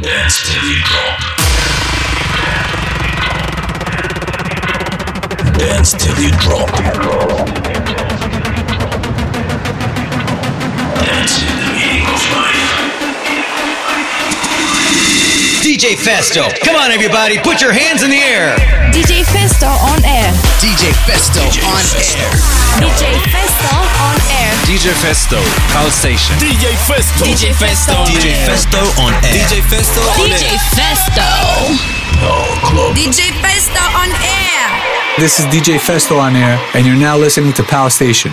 Dance till you drop. Dance till you drop. Dance DJ Festo. Come on, everybody, put your hands in the air. DJ Festo on air. DJ Festo on air. DJ Festo on air. DJ Festo, Pulse Station. DJ Festo. DJ Festo. DJ Festo on air. DJ Festo on air. DJ. Festo. DJ Festo on air. This is DJ Festo on air, and you're now listening to Power Station.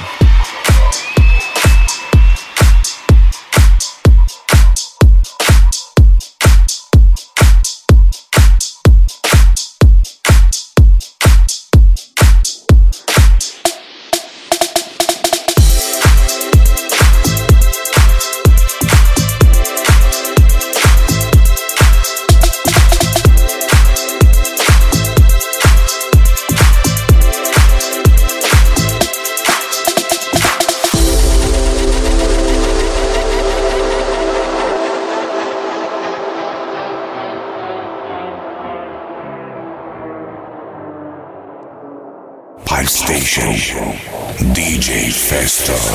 Festo.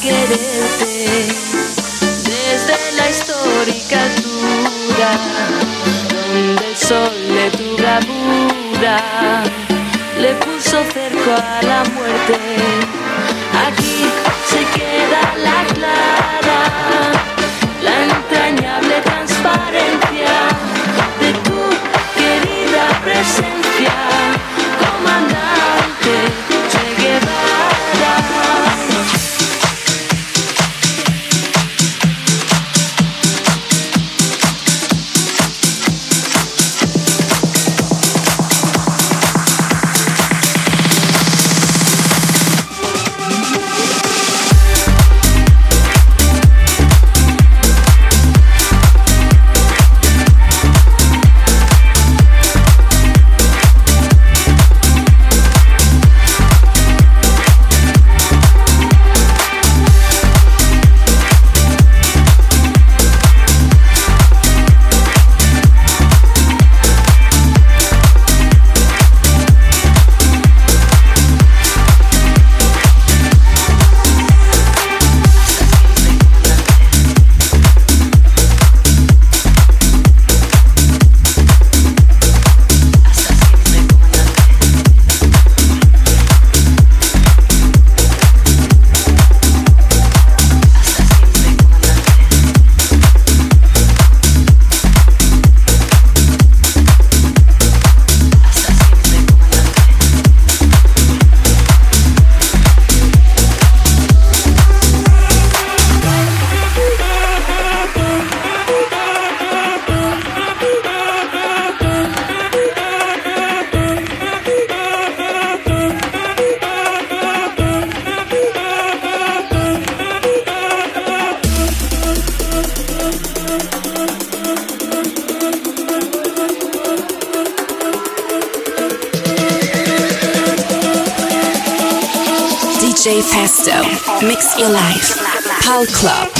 Quererte desde la histórica altura, donde el sol de tu bravura le puso cerco a la muerte. Festo. Mix your life. Pal Club.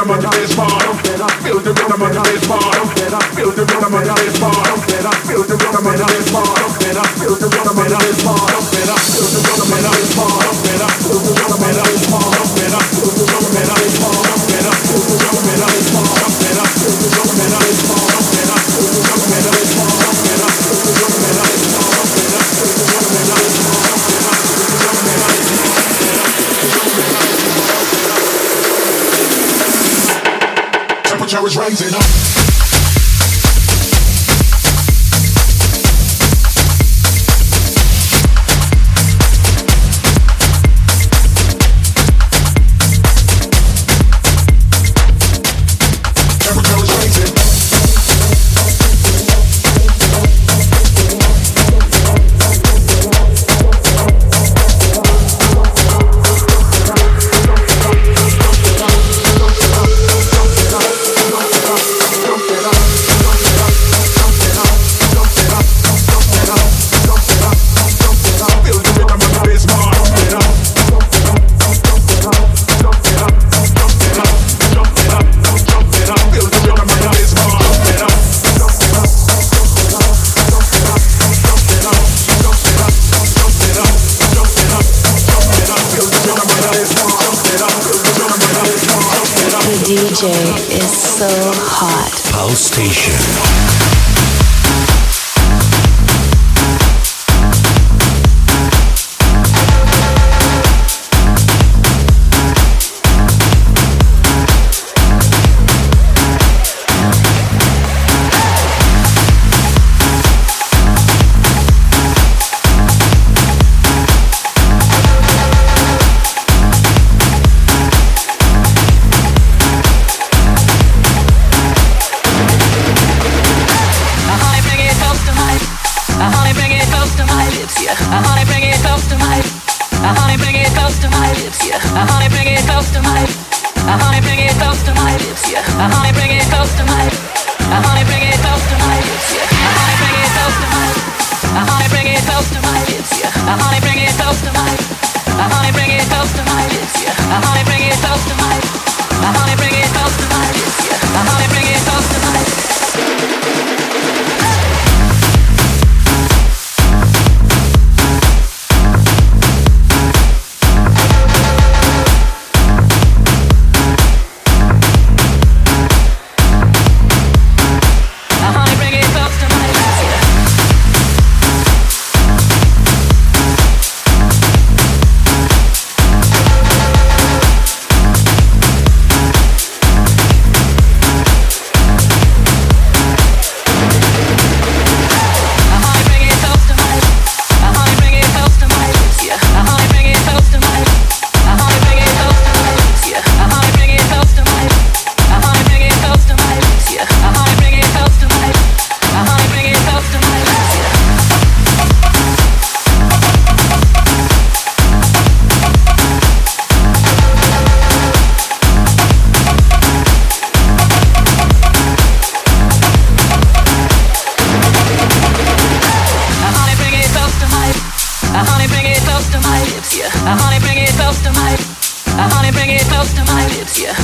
the rhythm of the bass bottom. Feel the rhythm of the bass bottom. Feel the rhythm of the bass bottom. Feel the rhythm of the bass bottom.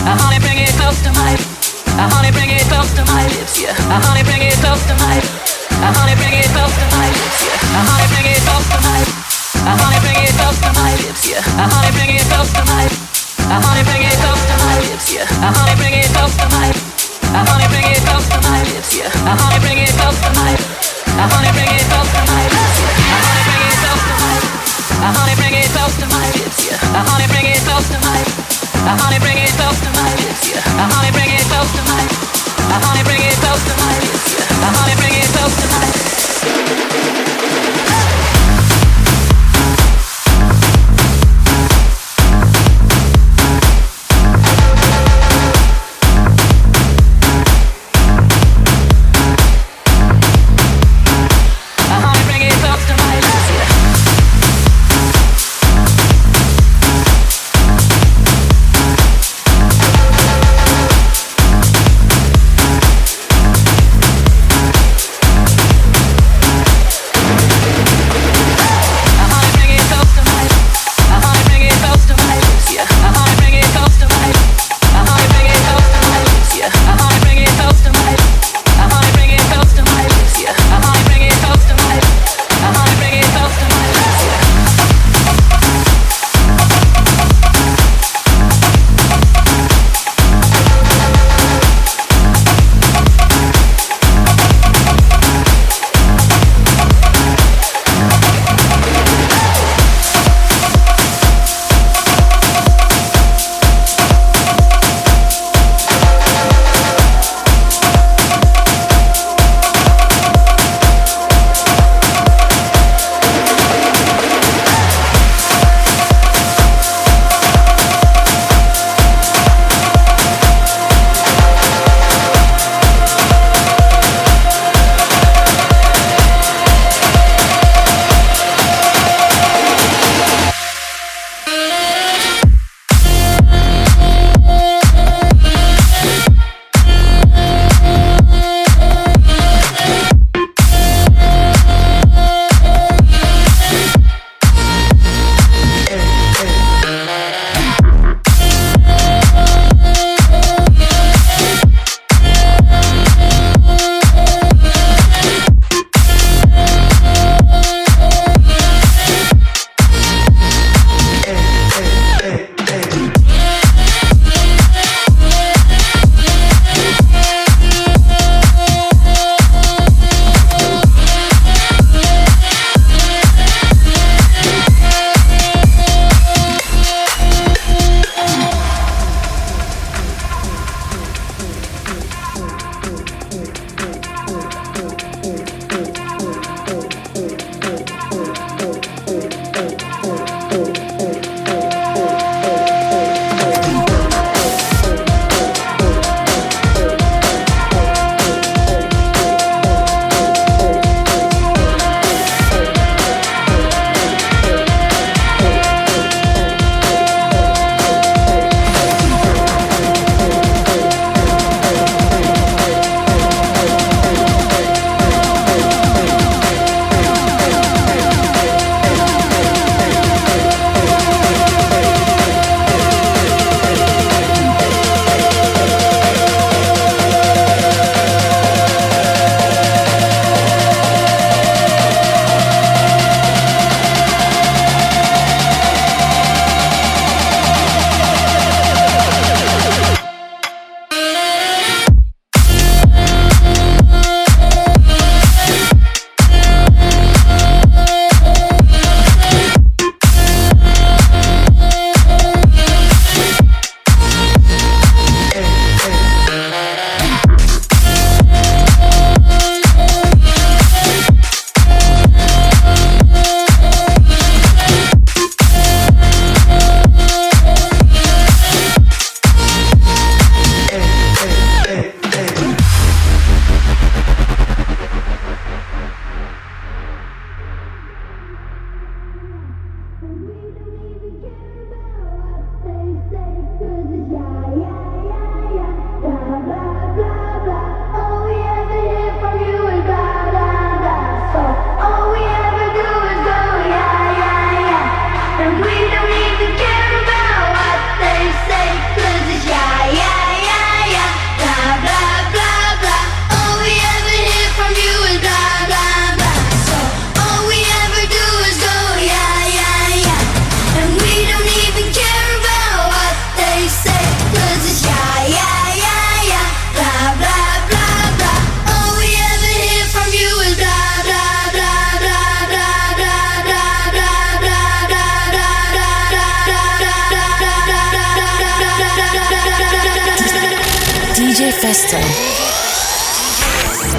Uh, honey, bring it close to my. Uh, lips, yeah. Uh, honey, bring it close to my. Uh, honey, bring it close to my lips, yeah. Uh, honey, bring it close to my. Uh, honey, bring it close to my lips, yeah. Uh, honey, bring it close to my. Uh, honey, bring it close to my lips, yeah. Uh, honey, bring it close to my. Uh, honey, bring it close to my lips, yeah. Uh, honey, bring it close to my. Uh, honey, bring it close to my lips, yeah. Uh, honey, bring it close to my. Uh, honey, bring it close to my lips, yeah. Uh, honey, bring it close to my. Honey, bring it close to my lips, honey, bring it close to my. Uh, honey, bring it close to my lips. Honey, bring it close to my.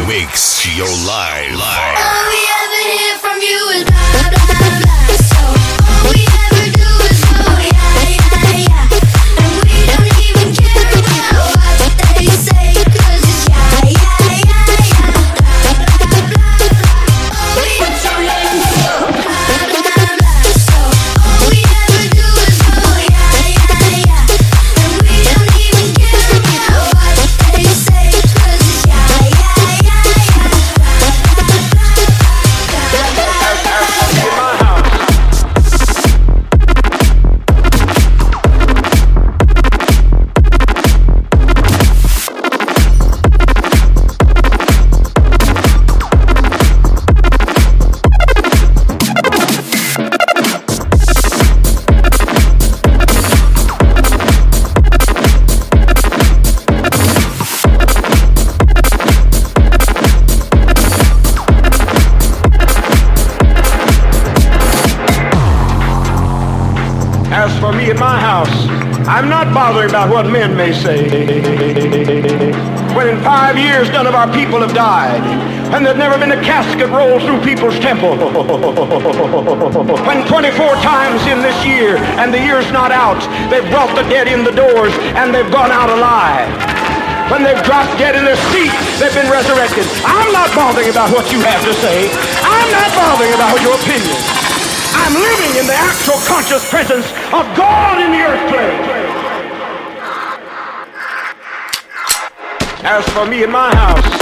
Mix your life. All we ever hear from you is blah, blah, blah. About what men may say. When in five years none of our people have died, and there's never been a casket rolled through people's temple. When 24 times in this year, and the year's not out, they've brought the dead in the doors, and they've gone out alive. When they've dropped dead in their seats, they've been resurrected. I'm not bothering about what you have to say. I'm not bothering about your opinion. I'm living in the actual conscious presence of God in the earth plane. As for me and my house, house,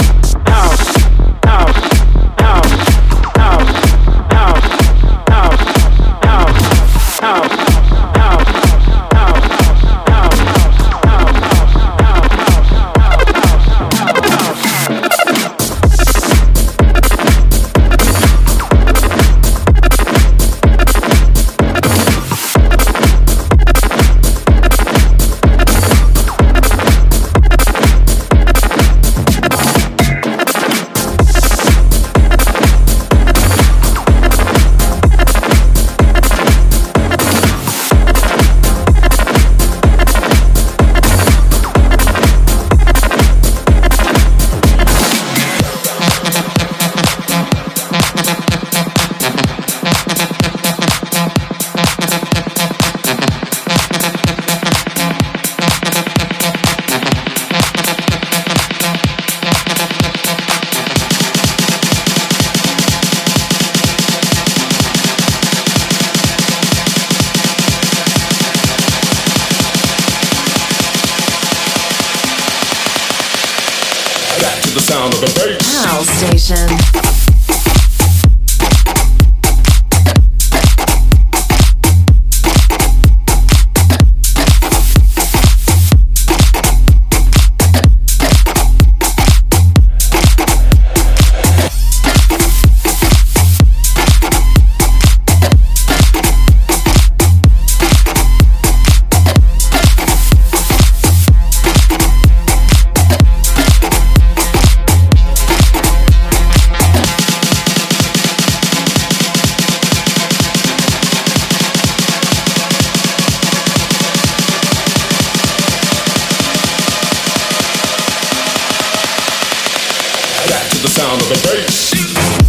the sound of the bass.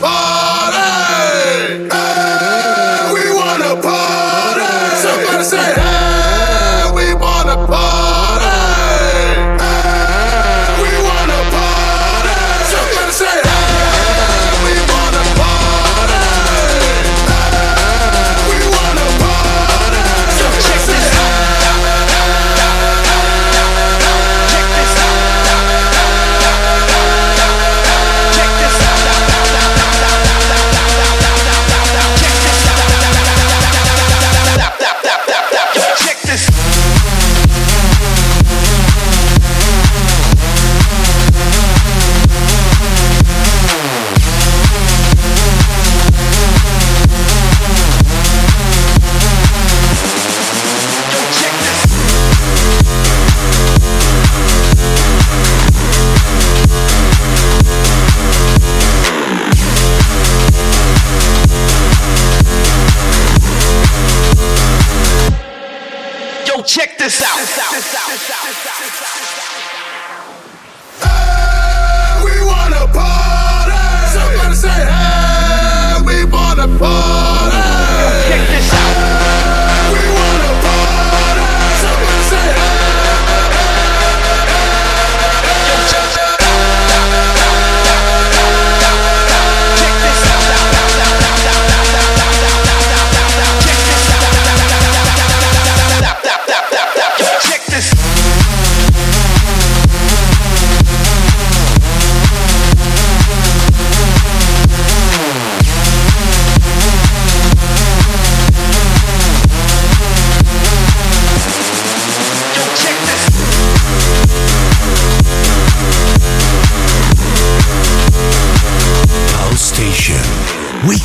Bye!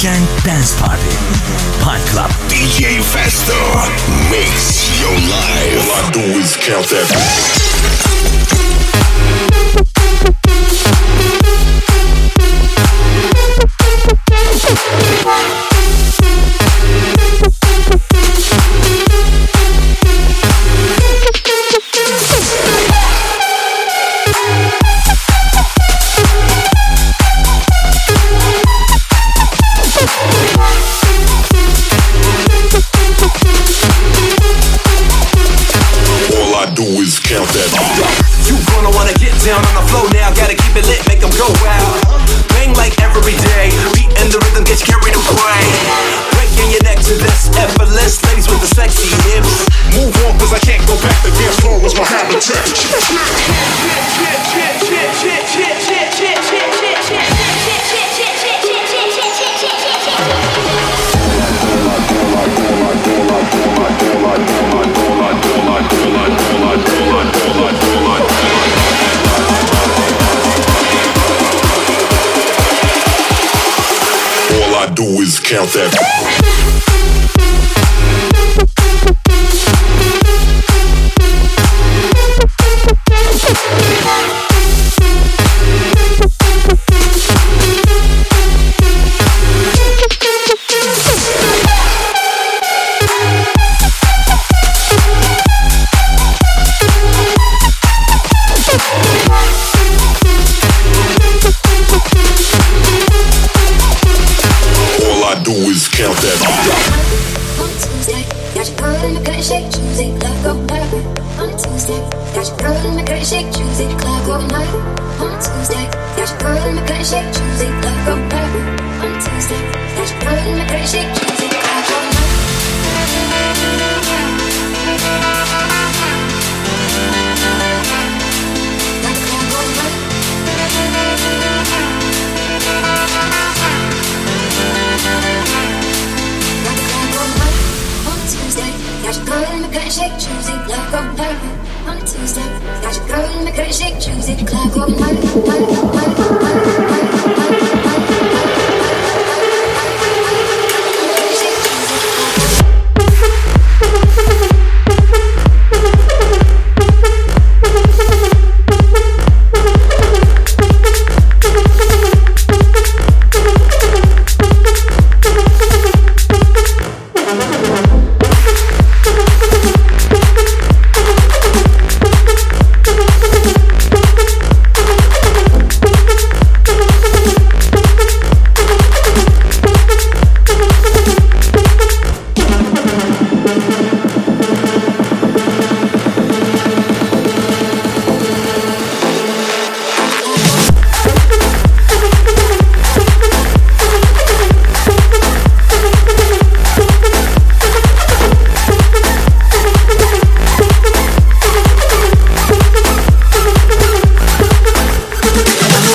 Weekend Dance Party. Pine Club. DJ Festo. makes your life. All I do is count that. count that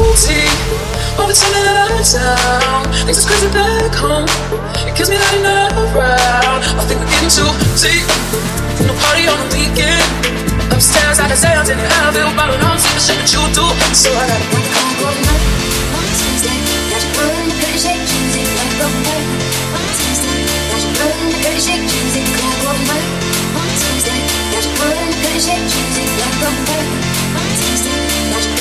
empty. All the that I'm in town, things is crazy back home. It kills me that enough round. I think we're getting too deep. No party on the weekend. Upstairs, I can say I'm in the Advil, bottling on, see the shit that you do. So I gotta work on one night. One Tuesday, got you rolling pretty shake, jeans in black on white. One Tuesday, got you rolling pretty shake, jeans in black on white. One Tuesday, got you rolling pretty shake, jeans in black on white.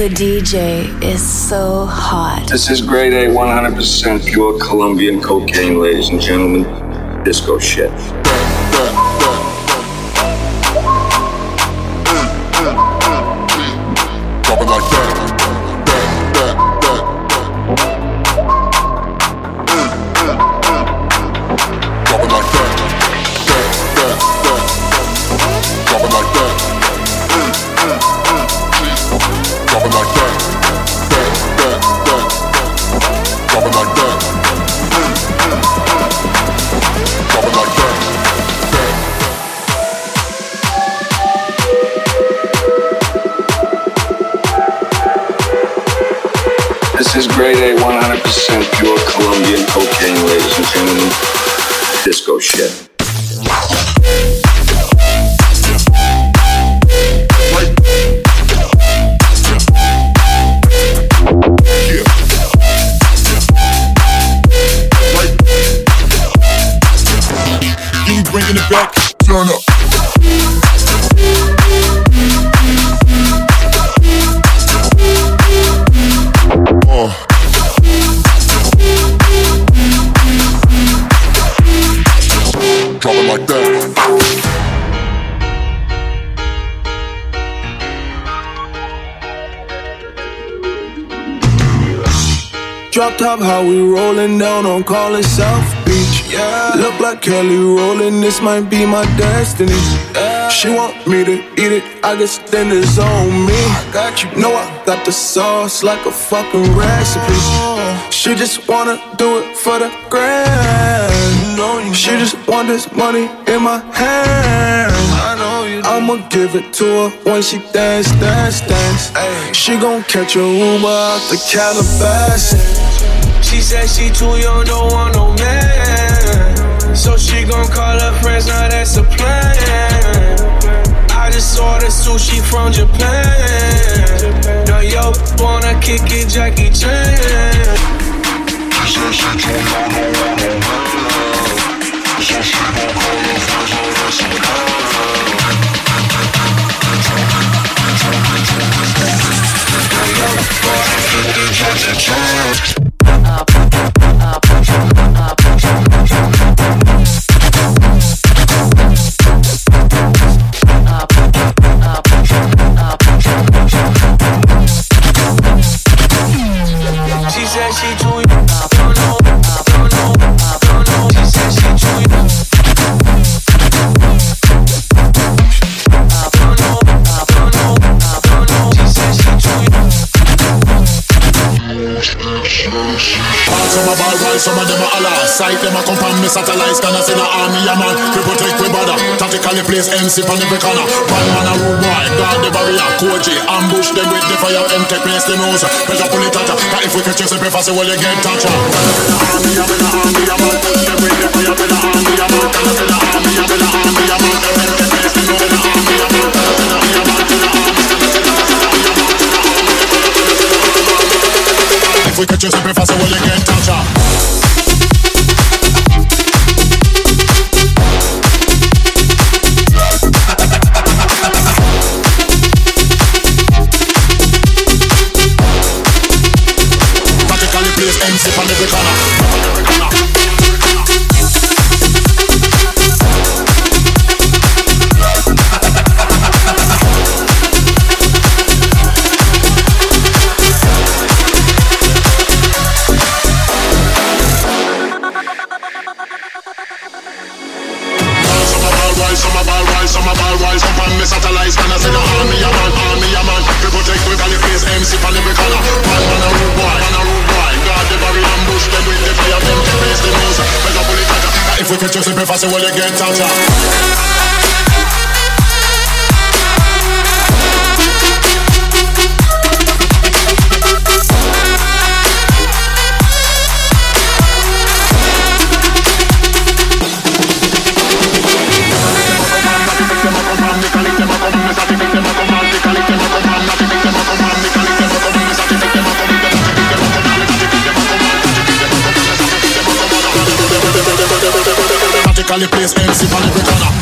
The DJ is so hot. This is grade A, 100% pure Colombian cocaine, ladies and gentlemen. Disco shit. Disco shit. You bringing it back, turn up. Drop top, how we rolling down on calling South Beach. Yeah. Look like Kelly rolling, this might be my destiny. She want me to eat it, I guess then it's on me. I got you. Know I got the sauce like a fucking recipe. Oh. She just wanna do it for the grand. She just want this money in my hand. I'ma give it to her when she dance, dance, dance. She gon' catch a Uber out the Calabasas. She said she too young, don't want no man. So she gon' call her friends, now that's a plan. I just ordered sushi from Japan. Now yo wanna kick it, Jackie Chan. She said she too young, don't want no man. So she gon' call her friends, now that's a plan. Now some of them a holla. Sight them a come from me satellite scanners in a army, a man. We protect we border. Tactically place MC on every corner. One man a rude boy, guard the barrier. Koji, ambush them with the fire. Take place the nose. Pressure pull it at ya. Cause if we catch you, say preface, well you get touch. Army, I'm in army, a man. Them with the a army, a man. Cause in a army, I'm in army, a man. M take place the nose. In army, a man. Cause in a army, a man. In a army, if we catch you, say preface, well you get touch we catch you, say well you get touch ya. Practically place MC on every corner.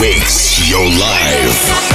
Mix your life.